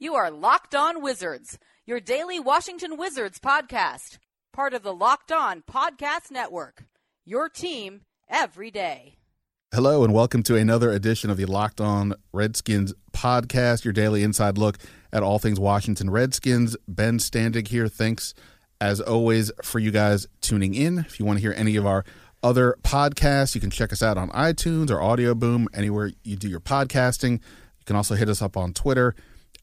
You are Locked On Wizards, your daily Washington Wizards podcast. Part of the Locked On Podcast Network. Your team every day. Hello, and welcome to another edition of the Locked On Redskins podcast, your daily inside look at all things Washington Redskins. Ben Standig here. Thanks, as always, for you guys tuning in. If you want to hear any of our other podcasts, you can check us out on iTunes or Audio Boom, anywhere you do your podcasting. You can also hit us up on Twitter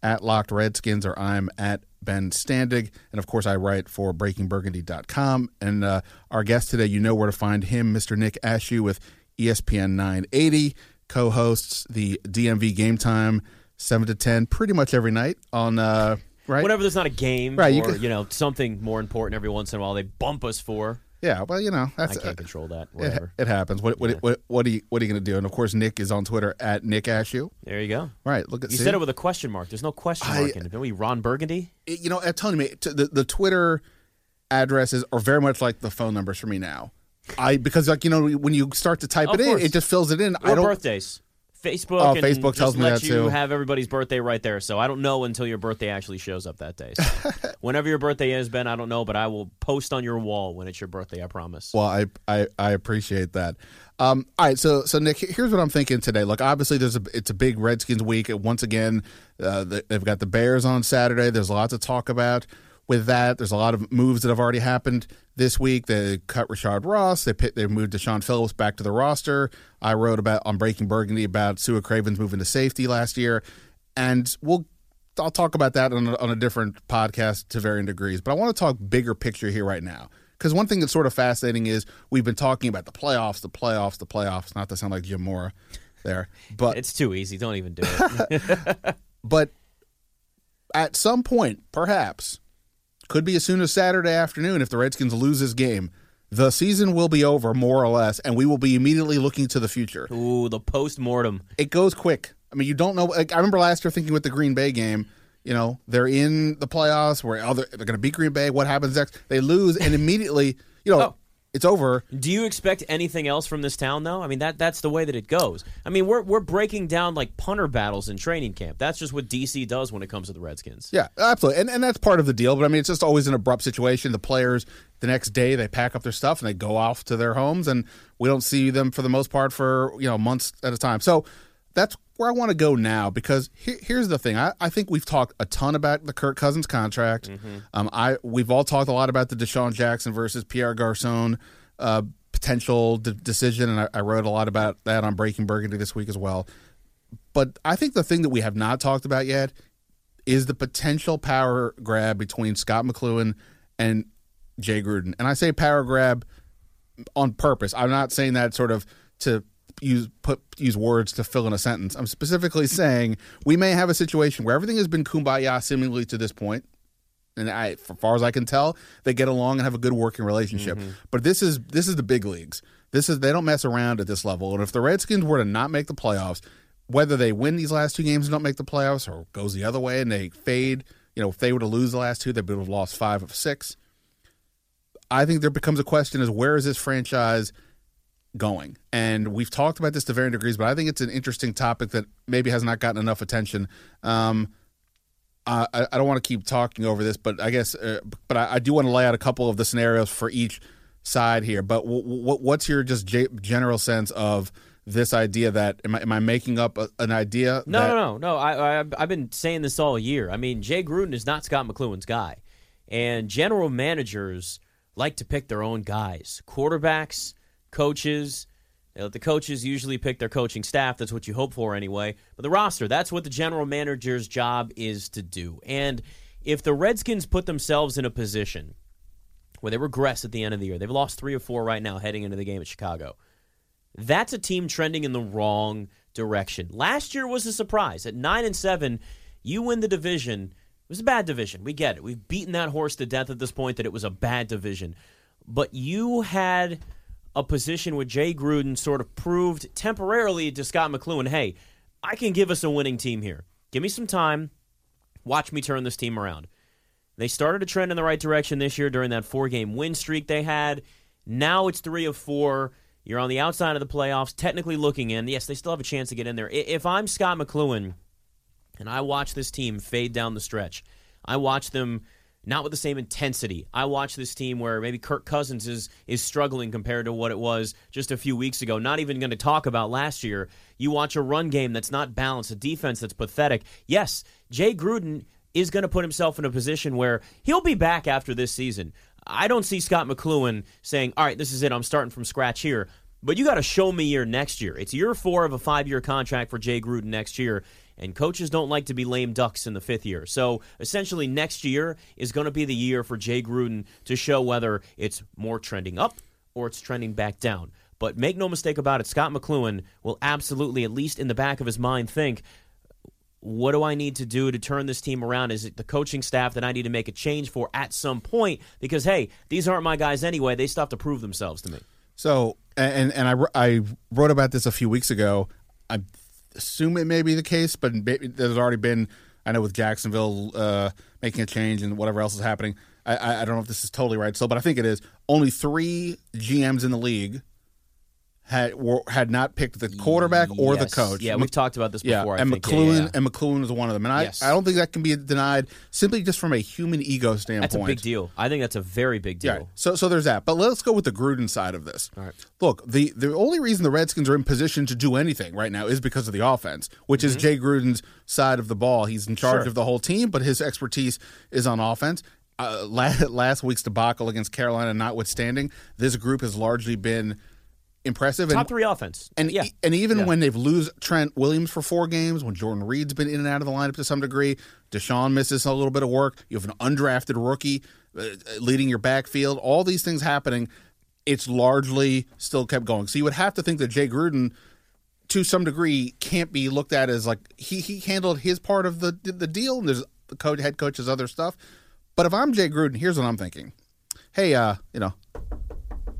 at Locked Redskins, or I'm at Ben Standig. And of course, I write for BreakingBurgundy.com. And uh, our guest today, you know where to find him, Mr. Nick Ashooh with ESPN 980, co hosts the DMV Game Time 7 to 10 pretty much every night on. Uh, Right. Whenever there's not a game Right, you or you know something more important every once in a while, they bump us for. Yeah. Well, you know that's I can't uh, control that. it, Whatever. it happens. What what, Yeah. what what are you what are you going to do? And of course, Nick is on Twitter at Nick Ashooh. there you go. Right. Look at You see? said it with a question mark. There's no question I- mark in it. Are we Ron Burgundy? it- you know, I'm telling you, the the Twitter addresses are very much like the phone numbers for me now. I because like you know when you start to type Of it in, it just fills it in. I don't. birthdays. Facebook. Oh, and Facebook tells me let that, you too. have everybody's birthday right there. So I don't know until your birthday actually shows up that day. So whenever your birthday is, Ben, I don't know, but I will post on your wall when it's your birthday. I promise. Well, I I, I appreciate that. Um, all right, so so Nick, here's what I'm thinking today. Look, obviously there's a it's a big Redskins week. Once again, uh, they- they've got the Bears on Saturday. There's a lot to talk about with that. There's a lot of moves that have already happened this week. They cut Rashad Ross. They pit, they moved Dashaun Phillips back to the roster. I wrote about on Breaking Burgundy about Sua Cravens moving to safety last year, and we'll I'll talk about that on a, on a different podcast to varying degrees. But I want to talk bigger picture here right now. Because one thing that's sort of fascinating is we've been talking about the playoffs, the playoffs, the playoffs. Not to sound like Jim Mora there, but it's too easy. Don't even do it. but at some point, perhaps, could be as soon as Saturday afternoon if the Redskins lose this game, the season will be over more or less, and we will be immediately looking to the future. Ooh, the post mortem. It goes quick. I mean, you don't know. Like, I remember last year thinking with the Green Bay game, you know, they're in the playoffs where oh, they're, they're going to beat Green Bay. What happens next? They lose, and immediately, you know, Oh. It's over. Do you expect anything else from this town, though? I mean, that that's the way that it goes. I mean, we're we're breaking down like punter battles in training camp. That's just what DC does when it comes to the Redskins. Yeah, absolutely, and and that's part of the deal. But I mean, it's just always an abrupt situation. The players the next day they pack up their stuff and they go off to their homes, and we don't see them for the most part for you know months at a time. So that's where I want to go now because here, here's the thing. I, I think we've talked a ton about the Kirk Cousins contract. Um, I we've all talked a lot about the DeSean Jackson versus Pierre Garcon uh, potential d- decision, and I, I wrote a lot about that on Breaking Burgundy this week as well. But I think the thing that we have not talked about yet is the potential power grab between Scott McCloughan and Jay Gruden. And I say power grab on purpose. I'm not saying that sort of to use put use words to fill in a sentence. I'm specifically saying we may have a situation where everything has been kumbaya seemingly to this point. And I, as far as I can tell, they get along and have a good working relationship. Mm-hmm. But this is this is the big leagues. This is they don't mess around at this level. And if the Redskins were to not make the playoffs, whether they win these last two games and don't make the playoffs, or goes the other way and they fade, you know, if they were to lose the last two, they would have lost five of six. I think there becomes a question: is where is this franchise going? And we've talked about this to varying degrees, but I think it's an interesting topic that maybe has not gotten enough attention. Um, I, I don't want to keep talking over this, but I guess, uh, but I, I do want to lay out a couple of the scenarios for each side here. But w- w- what's your just ge- general sense of this idea that am I, am I making up a, an idea? No, that, no, no, no. I, I I've been saying this all year. I mean, Jay Gruden is not Scott McCloughan's guy, and general managers like to pick their own guys. Quarterbacks, coaches. They let the coaches usually pick their coaching staff. That's what you hope for anyway. But the roster, that's what the general manager's job is to do. And if the Redskins put themselves in a position where they regress at the end of the year, they've lost three or four right now heading into the game at Chicago. That's a team trending in the wrong direction. Last year was a surprise. At nine and seven, you win the division. It was a bad division. We get it. We've beaten that horse to death at this point that it was a bad division. But you had a position where Jay Gruden sort of proved temporarily to Scott McCloughan, hey, I can give us a winning team here. Give me some time. Watch me turn this team around. They started a trend in the right direction this year during that four game win streak they had. Now it's three of four. You're on the outside of the playoffs, technically looking in. Yes, they still have a chance to get in there. If I'm Scott McCloughan and I watch this team fade down the stretch, I watch them not with the same intensity. I watch this team where maybe Kirk Cousins is is struggling compared to what it was just a few weeks ago. Not even going to talk about last year. You watch a run game that's not balanced, a defense that's pathetic. Yes, Jay Gruden is going to put himself in a position where he'll be back after this season. I don't see Scott McCloughan saying, "All right, this is it. I'm starting from scratch here." But you got to show me your next year. It's year four of a five year contract for Jay Gruden next year and coaches don't like to be lame ducks in the fifth year. So essentially, next year is going to be the year for Jay Gruden to show whether it's more trending up or it's trending back down. But make no mistake about it, Scott McCloughan will absolutely, at least in the back of his mind, think, what do I need to do to turn this team around? Is it the coaching staff that I need to make a change for at some point? Because, hey, these aren't my guys anyway. They still have to prove themselves to me. So, and and I, I wrote about this a few weeks ago. I assume it may be the case, but there's already been, I know with Jacksonville uh, making a change and whatever else is happening. I, I don't know if this is totally right so but I think it is. Only three GMs in the league had were, had not picked the quarterback or yes. the coach. Yeah, we've talked about this before. Yeah, and think. McCloughan yeah, yeah. and McCloughan is one of them. And I, yes. I don't think that can be denied simply just from a human ego standpoint. That's a big deal. I think that's a very big deal. Yeah. So so there's that. But let's go with the Gruden side of this. All right. Look, the the only reason the Redskins are in position to do anything right now is because of the offense, which Mm-hmm. is Jay Gruden's side of the ball. He's in charge Sure. of the whole team, but his expertise is on offense. Uh, last, last week's debacle against Carolina notwithstanding, this group has largely been impressive. Top and, three offense. and yeah. e- and even Yeah. when they've lose Trent Williams for four games, when Jordan Reed's been in and out of the lineup to some degree, DeSean misses a little bit of work. You have an undrafted rookie uh, leading your backfield. All these things happening, it's largely still kept going. So you would have to think that Jay Gruden, to some degree, can't be looked at as like he he handled his part of the the deal. And there's the coach, head coach's other stuff. But if I'm Jay Gruden, here's what I'm thinking. Hey, uh, you know,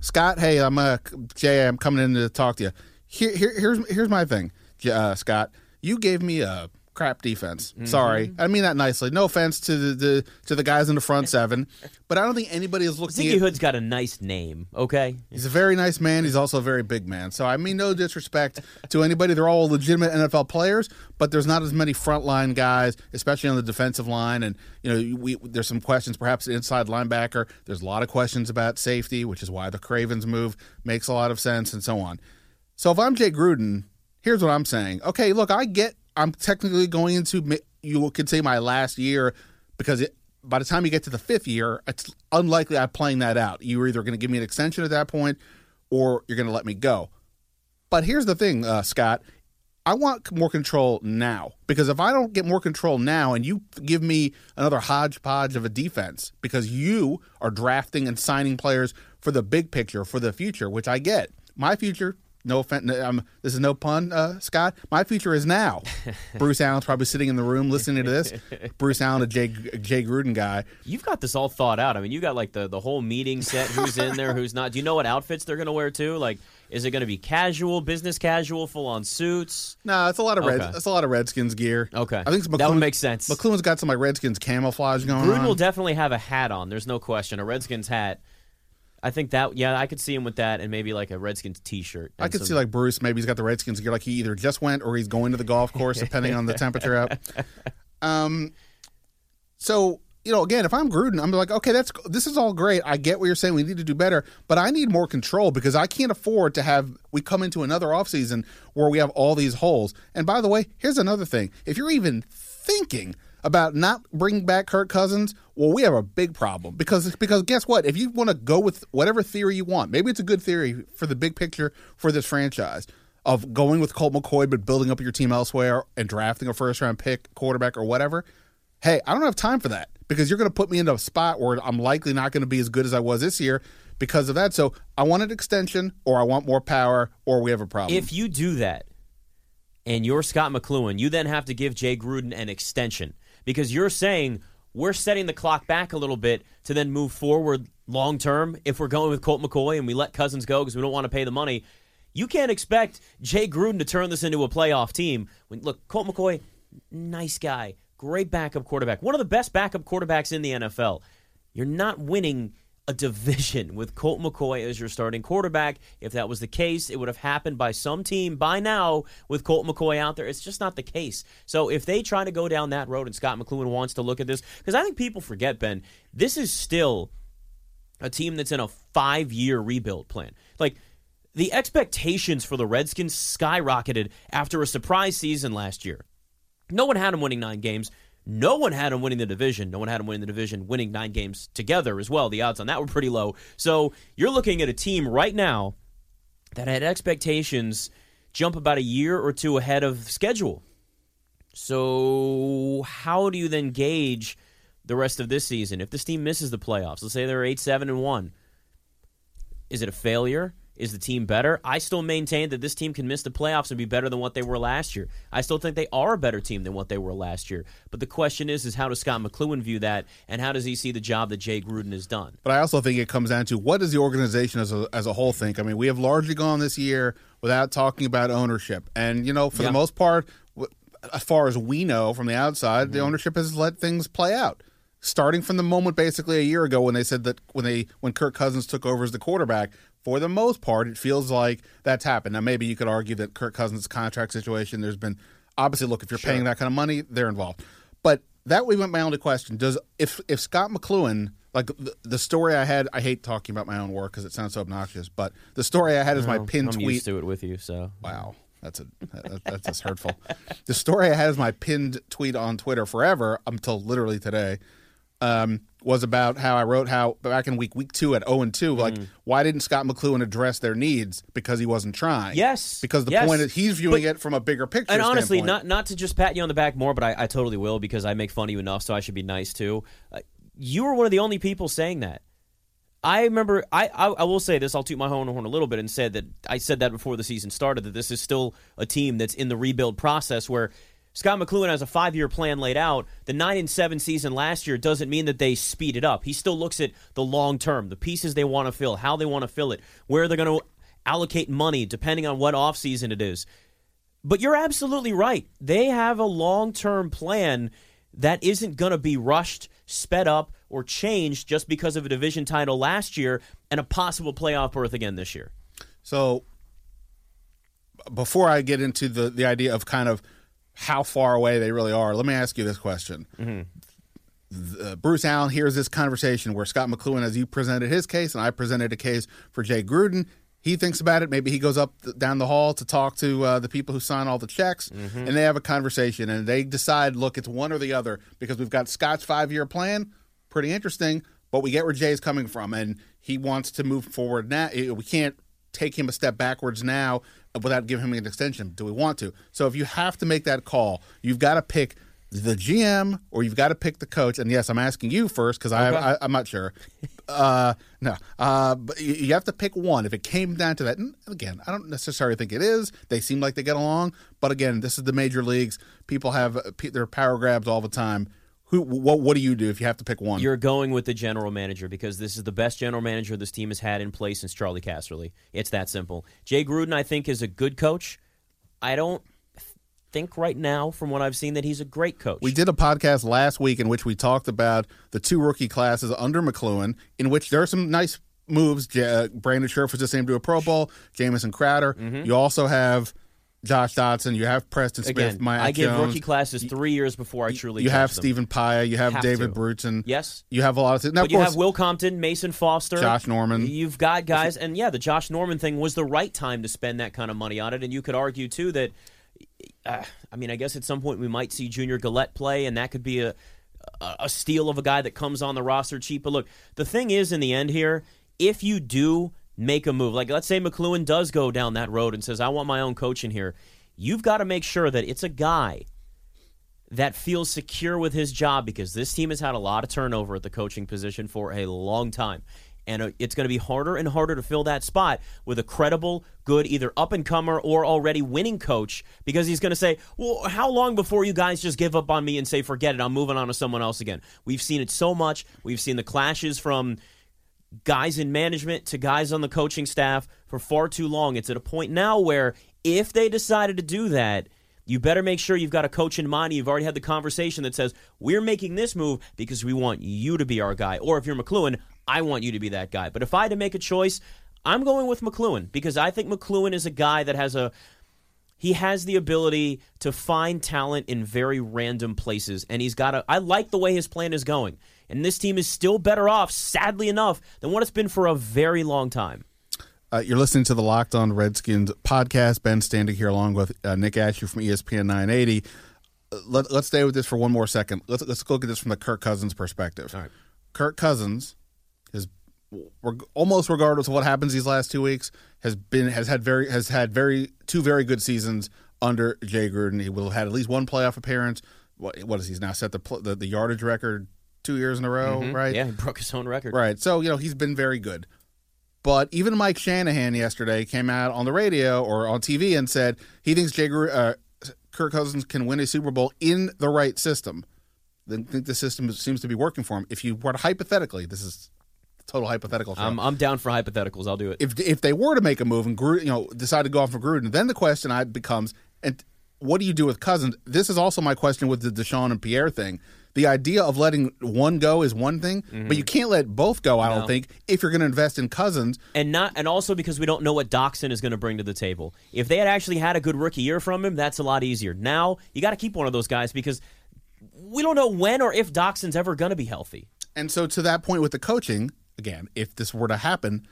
Scott, hey, I'm uh, Jay. I'm coming in to talk to you. Here, here here's here's my thing, uh, Scott. You gave me a crap defense. Mm-hmm. Sorry, I mean that nicely. No offense to the, the to the guys in the front seven, but I don't think anybody is looking. At Ziggy at, Hood's got a nice name, okay? He's a very nice man. He's also a very big man. So I mean, no disrespect to anybody. They're all legitimate NFL players, but there's not as many frontline guys, especially on the defensive line. And you know, we, there's some questions, perhaps inside linebacker. There's a lot of questions about safety, which is why the Cravens move makes a lot of sense, and so on. So if I'm Jay Gruden, here's what I'm saying. Okay, look, I get. I'm technically going into you could say my last year because it, by the time you get to the fifth year, it's unlikely I'm playing that out. You're either going to give me an extension at that point, or you're going to let me go. But here's the thing, uh, Scott. I want more control now because if I don't get more control now and you give me another hodgepodge of a defense because you are drafting and signing players for the big picture, for the future, which I get. My future, no offense, um, this is no pun, uh, Scott. My future is now. Bruce Allen's probably sitting in the room listening to this. Bruce Allen, a Jay, Jay Gruden guy. You've got this all thought out. I mean, you got like the, the whole meeting set, who's in there, who's not. Do you know what outfits they're going to wear too? Like, is it going to be casual, business casual, full on suits? No, it's a lot of red. Okay. It's a lot of Redskins gear. Okay. I think That would make sense. McCloughan's got some like Redskins camouflage going Gruden on. will definitely have a hat on. There's no question. A Redskins hat. I think that, yeah, I could see him with that and maybe like a Redskins t shirt. I could see like Bruce. Maybe he's got the Redskins gear, like he either just went or he's going to the golf course, depending on the temperature out. Um, so you know, again, if I'm Gruden, I'm like, okay, that's this is all great. I get what you're saying. We need to do better, but I need more control because I can't afford to have we come into another offseason where we have all these holes. And by the way, here's another thing: if you're even thinking about not bringing back Kirk Cousins, well, we have a big problem because because guess what? If you want to go with whatever theory you want, maybe it's a good theory for the big picture for this franchise of going with Colt McCoy but building up your team elsewhere and drafting a first round pick, quarterback or whatever. Hey, I don't have time for that because you're going to put me into a spot where I'm likely not going to be as good as I was this year because of that. So I want an extension or I want more power or we have a problem. If you do that and you're Scott McCloughan, you then have to give Jay Gruden an extension because you're saying we're setting the clock back a little bit to then move forward long term. If we're going with Colt McCoy and we let Cousins go because we don't want to pay the money, you can't expect Jay Gruden to turn this into a playoff team. When look, Colt McCoy, nice guy, great backup quarterback, one of the best backup quarterbacks in the NFL. You're not winning a division with Colt McCoy as your starting quarterback. If that was the case, it would have happened by some team by now with Colt McCoy out there. It's just not the case. So if they try to go down that road and Scott McCloughan wants to look at this, because I think people forget, Ben, this is still a team that's in a five year rebuild plan. Like, the expectations for the Redskins skyrocketed after a surprise season last year. No one had them winning nine games. No one had him winning the division. No one had him winning the division, winning nine games together as well. The odds on that were pretty low. So you're looking at a team right now that had expectations jump about a year or two ahead of schedule. So how do you then gauge the rest of this season? If this team misses the playoffs, let's say they're eight, seven, and one, is it a failure? Is the team better? I still maintain that this team can miss the playoffs and be better than what they were last year. I still think they are a better team than what they were last year. But the question is, is how does Scott McCloughan view that, and how does he see the job that Jay Gruden has done? But I also think it comes down to what does the organization as a, as a whole think? I mean, we have largely gone this year without talking about ownership, and you know, for Yeah. the most part, as far as we know from the outside, Mm-hmm. the ownership has let things play out. Starting from the moment basically a year ago when they said that when they when Kirk Cousins took over as the quarterback, for the most part, it feels like that's happened. Now maybe you could argue that Kirk Cousins' contract situation, there's been obviously look, if you're paying that kind of money, they're involved. But that would be my only question. Does if if Scott McCloughan like the, the story I had, I hate talking about my own work because it sounds so obnoxious, but the story I had is my pinned I'm tweet. used to it with you, so Wow, that's a that, that's just hurtful. the story I had as my pinned tweet on Twitter forever until literally today um, was about how I wrote how back in week week two at zero and two, like why didn't Scott McCloughan address their needs because he wasn't trying? Yes, because the yes. point is he's viewing it from a bigger picture. And honestly, standpoint. not not to just pat you on the back more, but I, I totally will because I make fun of you enough, so I should be nice too. Uh, you were one of the only people saying that. I remember. I, I I will say this. I'll toot my own horn a little bit and said that I said that before the season started that this is still a team that's in the rebuild process where. Scott McCloughan has a five-year plan laid out. The nine and seven season last year doesn't mean that they speed it up. He still looks at the long term, the pieces they want to fill, how they want to fill it, where they're going to allocate money depending on what offseason it is. But you're absolutely right. They have a long term plan that isn't going to be rushed, sped up, or changed just because of a division title last year and a possible playoff berth again this year. So before I get into the the idea of kind of how far away they really are, let me ask you this question. The- Bruce Allen hears this conversation where Scott McCloughan, as you presented his case, and I presented a case for Jay Gruden. He thinks about it. Maybe he goes up th- down the hall to talk to uh, the people who sign all the checks, and they have a conversation, and they decide, look, it's one or the other because we've got Scott's five year plan, pretty interesting, but we get where Jay's coming from, and he wants to move forward now. Eh, We can't take him a step backwards now without giving him an extension. Do we want to? So if you have to make that call, you've got to pick the GM or you've got to pick the coach. And yes, I'm asking you first because I, I, I'm not sure. uh, no, uh, but you- you have to pick one. If it came down to that, and again, I don't necessarily think it is. They seem like they get along, but again, this is the major leagues. People have their power grabs all the time. Who? What? What do you do if you have to pick one? You're going with the general manager because this is the best general manager this team has had in place since Charlie Casserly. It's that simple. Jay Gruden, I think, is a good coach. I don't think right now, from what I've seen, that he's a great coach. We did a podcast last week in which we talked about the two rookie classes under McCloughan, in which there are some nice moves. Brandon Scherff was just named to a Pro Bowl. Jamison Crowder. Mm-hmm. You also have Josh Doctson, You have Preston Smith. Again, Matt I give Jones. rookie classes three years before I truly You have them. Stephen Paya. You have, Have David to. Bruton. Yes. You have a lot of things. Now, But of you course, have Will Compton, Mason Foster, Josh Norman. You've got guys, and yeah, the Josh Norman thing was the right time to spend that kind of money on it. And you could argue too that, uh, I mean, I guess at some point we might see Junior Galette play, and that could be a a a steal of a guy that comes on the roster cheap. But look, the thing is, in the end here, if you do make a move, like let's say McCloughan does go down that road and says, "I want my own coach in here," you've got to make sure that it's a guy that feels secure with his job because this team has had a lot of turnover at the coaching position for a long time. And uh, it's going to be harder and harder to fill that spot with a credible, good, either up and comer or already winning coach because he's going to say, Well, how long before you guys just give up on me and say, Forget it, I'm moving on to someone else again? We've seen it so much. We've seen the clashes from guys in management to guys on the coaching staff for far too long. It's at a point now where if they decided to do that, you better make sure you've got a coach in mind. You've already had the conversation that says, We're making this move because we want you to be our guy. Or if you're McCloughan, I want you to be that guy. But if I had to make a choice, I'm going with McCloughan because I think McCloughan is a guy that has a he has the ability to find talent in very random places and he's got a I like the way his plan is going. And this team is still better off, sadly enough, than what it's been for a very long time. Uh, you're listening to the Locked On Redskins podcast. Ben Standig here along with uh, Nick Ashooh from ESPN 980. Uh, let, us stay with this for one more second. Let's let's look at this from the Kirk Cousins perspective. All right. Kirk Cousins is almost regardless of what happens these last two weeks has been has had very has had very two very good seasons under Jay Gruden. He will have had at least one playoff appearance. What, what is he's now set the, the, the yardage record two years in a row, mm-hmm. right? Yeah, he broke his own record. Right. So you know he's been very good. But even Mike Shanahan yesterday came out on the radio or on TV and said he thinks Jay uh, Kirk Cousins can win a Super Bowl in the right system. Then think the system seems to be working for him. If you were to hypothetically, this is total hypothetical. I'm, I'm down for hypotheticals. I'll do it. If if they were to make a move and Gruden, you know decide to go off for Gruden, then the question I becomes, and what do you do with Cousins? This is also my question with the DeSean and Pierre thing the idea of letting one go is one thing, mm-hmm. but you can't let both go. I no. don't think if you're going to invest in Cousins, and not and also because we don't know what Doctson is going to bring to the table. If they had actually had a good rookie year from him, that's a lot easier. Now you got to keep one of those guys because we don't know when or if Doctson's ever going to be healthy. And so to that point with the coaching, again, if this were to happen,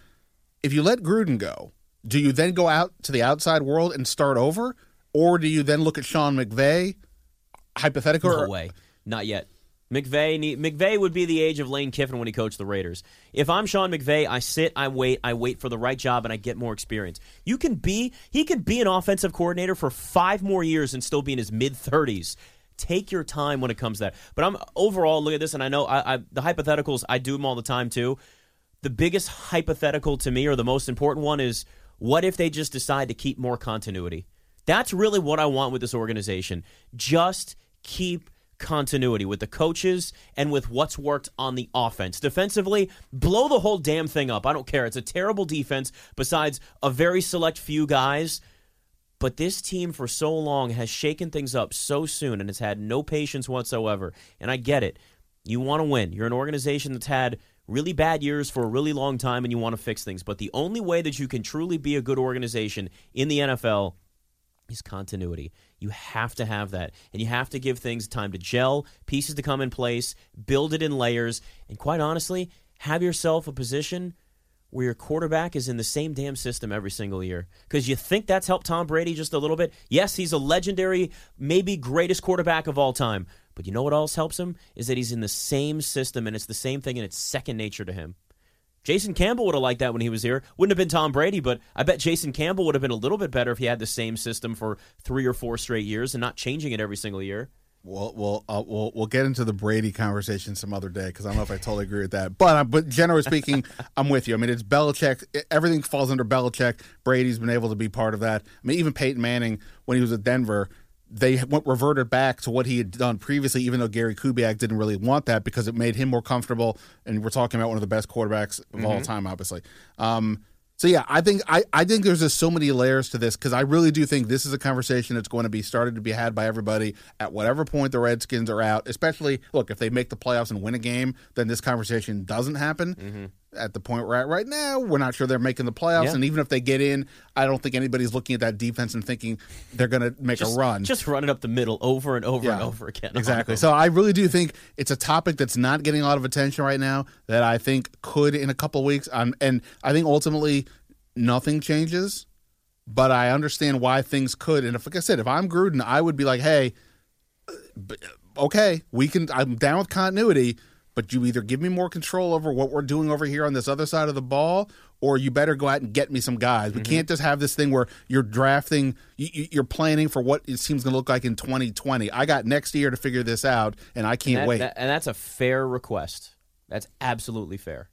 if you let Gruden go, do you then go out to the outside world and start over, or do you then look at Sean McVay? Hypothetical, no way. Not yet. McVay McVay would be the age of Lane Kiffin when he coached the Raiders. If I'm Sean McVay, I sit, I wait, I wait for the right job, and I get more experience. You can be he could be an offensive coordinator for five more years and still be in his mid thirties. Take your time when it comes to that. But I'm overall look at this, and I know I, I, the hypotheticals I do them all the time too. The biggest hypothetical to me, or the most important one, is what if they just decide to keep more continuity? That's really what I want with this organization. Just keep continuity with the coaches and with what's worked on the offense. Defensively, blow the whole damn thing up. I don't care. It's a terrible defense besides a very select few guys. But this team for so long has shaken things up so soon and has had no patience whatsoever. And I get it. You want to win. You're an organization that's had really bad years for a really long time and you want to fix things. But the only way that you can truly be a good organization in the NFL is continuity. You have to have that. And you have to give things time to gel, pieces to come in place, build it in layers, and quite honestly, have yourself a position where your quarterback is in the same damn system every single year. Because you think that's helped Tom Brady just a little bit. Yes, he's a legendary, maybe greatest quarterback of all time. But you know what else helps him? Is that he's in the same system and it's the same thing and it's second nature to him. Jason Campbell would have liked that when he was here. Wouldn't have been Tom Brady, but I bet Jason Campbell would have been a little bit better if he had the same system for three or four straight years and not changing it every single year. Well, we'll uh, we'll we'll get into the Brady conversation some other day because I don't know if I totally agree with that. But uh, but generally speaking, I'm with you. I mean, it's Belichick. Everything falls under Belichick. Brady's been able to be part of that. I mean, even Peyton Manning when he was at Denver, they went reverted back to what he had done previously, even though Gary Kubiak didn't really want that because it made him more comfortable. And we're talking about one of the best quarterbacks of mm-hmm. all time, obviously. Um, so yeah, I think I, I think there's just so many layers to this because I really do think this is a conversation that's going to be started to be had by everybody at whatever point the Redskins are out. Especially, look, if they make the playoffs and win a game, then this conversation doesn't happen. Mm-hmm at the point we're at right now. We're not sure they're making the playoffs, yeah. and even if they get in, I don't think anybody's looking at that defense and thinking they're going to make just, a run. Just running up the middle over and over yeah, and over again. Exactly. So I really do think it's a topic that's not getting a lot of attention right now. That I think could in a couple weeks. Um, and I think ultimately nothing changes, but I understand why things could. And if, like I said, if I'm Gruden, I would be like, hey. Uh, okay, we can. I'm down with continuity, but you either give me more control over what we're doing over here on this other side of the ball, or you better go out and get me some guys. We mm-hmm. can't just have this thing where you're drafting, you, are planning for what it seems going to look like in 2020. I got next year to figure this out, and I can't and that, wait. That, and that's a fair request. That's absolutely fair.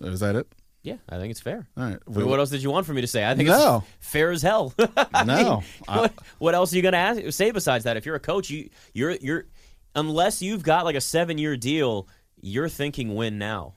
Is that it? Yeah, I think it's fair. All right. Mean, what else did you want from me to say? I think No. it's fair as hell. No. mean, I- what, what else are you going to ask, say besides that? If you're a coach, you you're you're unless you've got like a seven year deal, you're thinking win now.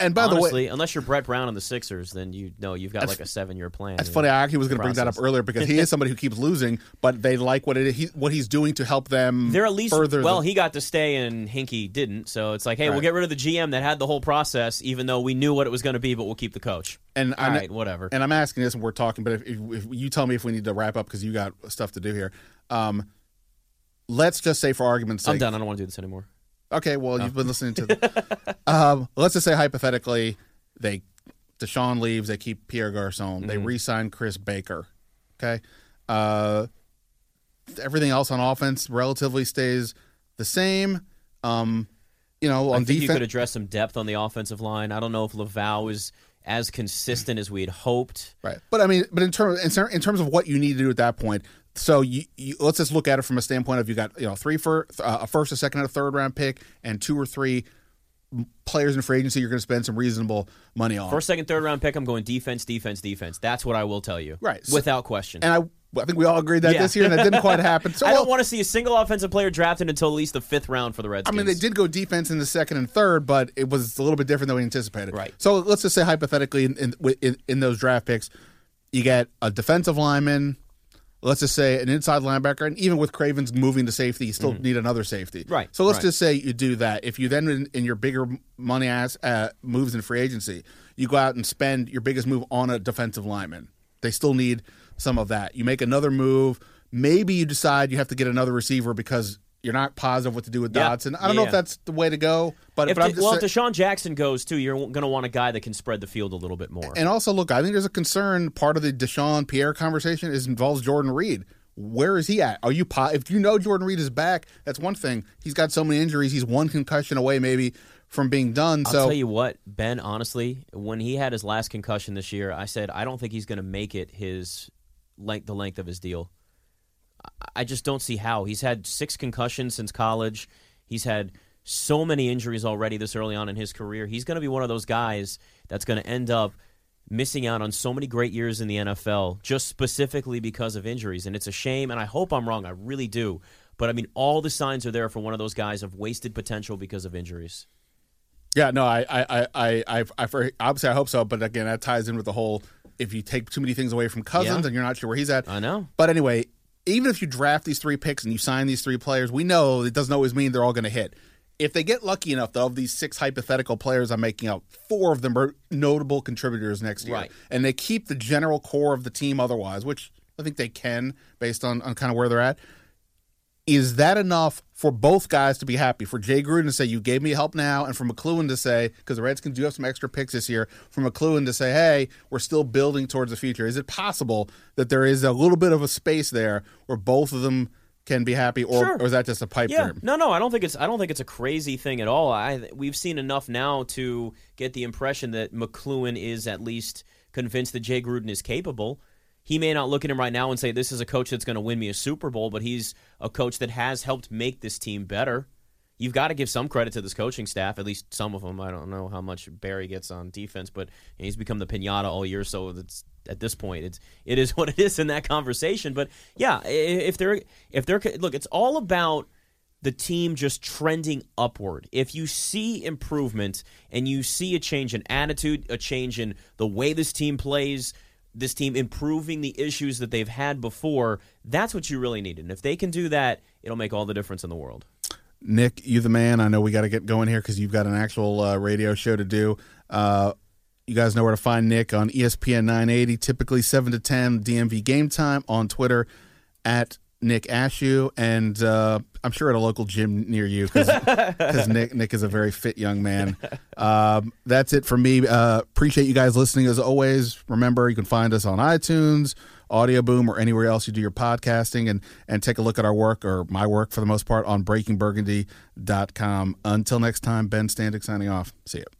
And by Honestly, the way, unless you're Brett Brown on the Sixers, then you know you've got like a seven year plan. That's funny. know? I actually was going to bring that up earlier because he is somebody who keeps losing, but they like what it is, he, what he's doing to help them. They're at least further. well. the, He got to stay, and Hinkie didn't. So it's like, hey, we'll get rid of the GM that had the whole process, even though we knew what it was going to be, but we'll keep the coach. and All I'm- right, whatever. And I'm asking this, and we're talking, but if, if, if you tell me if we need to wrap up because you got stuff to do here. Um, let's just say, for argument's sake, I'm done. I don't want to do this anymore. Okay, well, you've been listening to. The, um, let's just say hypothetically, they DeSean leaves, they keep Pierre Garcon, they re-sign Chris Baker. Okay, uh, everything else on offense relatively stays the same. Um, you know, on I think you could address some depth on the offensive line. I don't know if Lauvao is as consistent as we had hoped. right? But I mean, but in terms in, ter- in terms of what you need to do at that point. So you, you let's just look at it from a standpoint of you got you know three for uh, a first, a second, and a third round pick, and two or three players in free agency you're going to spend some reasonable money on. First, second, third round pick. I'm going defense, defense, defense. That's what I will tell you. Right. Without question. and I, I think we all agreed that Yeah. this year, and it didn't quite happen. So I well, don't want to see a single offensive player drafted until at least the fifth round for the Redskins. I mean, they did go defense in the second and third, but it was a little bit different than we anticipated. Right. So let's just say hypothetically, in in, in, those draft picks, you get a defensive lineman. Let's just say an inside linebacker, and even with Cravens moving to safety, you still need another safety. Right, So let's right. just say you do that. If you then in, in your bigger money ass uh, moves in free agency, you go out and spend your biggest move on a defensive lineman. They still need some of that. You make another move. Maybe you decide you have to get another receiver because you're not positive what to do with Yeah. Doctson. I don't know Yeah. if that's the way to go, but, If but well, if DeSean Jackson goes too, you're going to want a guy that can spread the field a little bit more. and also look, I think there's a concern. Part of the DeSean Pierre conversation is involves Jordan Reed. Where is he at? Are you po- if you know Jordan Reed is back? That's one thing. He's got so many injuries. He's one concussion away, maybe from being done. I'll so tell you what, Ben. Honestly, when he had his last concussion this year, I said I don't think he's going to make it his length, the length of his deal. I- just don't see how. He's had six concussions since college. He's had so many injuries already this early on in his career. He's going to be one of those guys that's going to end up missing out on so many great years in the NFL just specifically because of injuries. And it's a shame, and I hope I'm wrong. I really do. But I mean, all the signs are there for one of those guys of wasted potential because of injuries. Yeah, no, I, I, I, I, I, I obviously I hope so, but again, that ties in with the whole if you take too many things away from Cousins Yeah. and you're not sure where he's at. I know. But anyway, even if you draft these three picks and you sign these three players, we know it doesn't always mean they're all going to hit. If they get lucky enough, though, of these six hypothetical players I'm making up, four of them are notable contributors next year. Right. And they keep the general core of the team otherwise, which I think they can based on, on kind of where they're at. Is that enough for both guys to be happy? For Jay Gruden to say, you gave me help now, and for McCloughan to say, because the Redskins do have some extra picks this year, for McCloughan to say, hey, we're still building towards the future. Is it possible that there is a little bit of a space there where both of them can be happy, or, Sure. or is that just a pipe Yeah, dream? no, no, I don't think it's I don't think it's a crazy thing at all. I we've seen enough now to get the impression that McCloughan is at least convinced that Jay Gruden is capable. He may not look at him right now and say this is a coach that's going to win me a Super Bowl, but he's a coach that has helped make this team better. You've got to give some credit to this coaching staff, at least some of them. I don't know how much Barry gets on defense, but he's become the pinata all year, so it's at this point it's it is what it is in that conversation. But yeah, if they're if they're look, it's all about the team just trending upward. If you see improvement and you see a change in attitude, a change in the way this team plays, this team improving the issues that they've had before, that's what you really need. And if they can do that, it'll make all the difference in the world. Nick, you the man. I know we got to get going here because you've got an actual uh, radio show to do. Uh, you guys know where to find Nick on ESPN 980, typically 7 to 10 DMV game time on Twitter at Nick Ashooh, and uh, I'm sure at a local gym near you because Nick Nick is a very fit young man. Um, that's it for me. Uh, appreciate you guys listening as always. Remember, you can find us on iTunes, Audio Boom, or anywhere else you do your podcasting, and and take a look at our work or my work for the most part on BreakingBurgundy.com. Until next time, Ben Standig signing off. See you.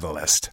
bushcenter.org/catalyst.